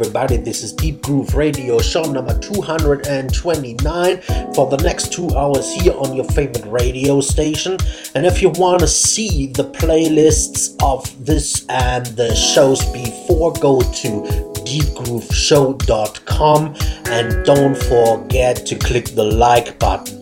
everybody. This is Deep Groove Radio, show number 229 for the next two hours here on your favorite radio station. And if you want to see the playlists of this and the shows before, go to deepgrooveshow.com and don't forget to click the like button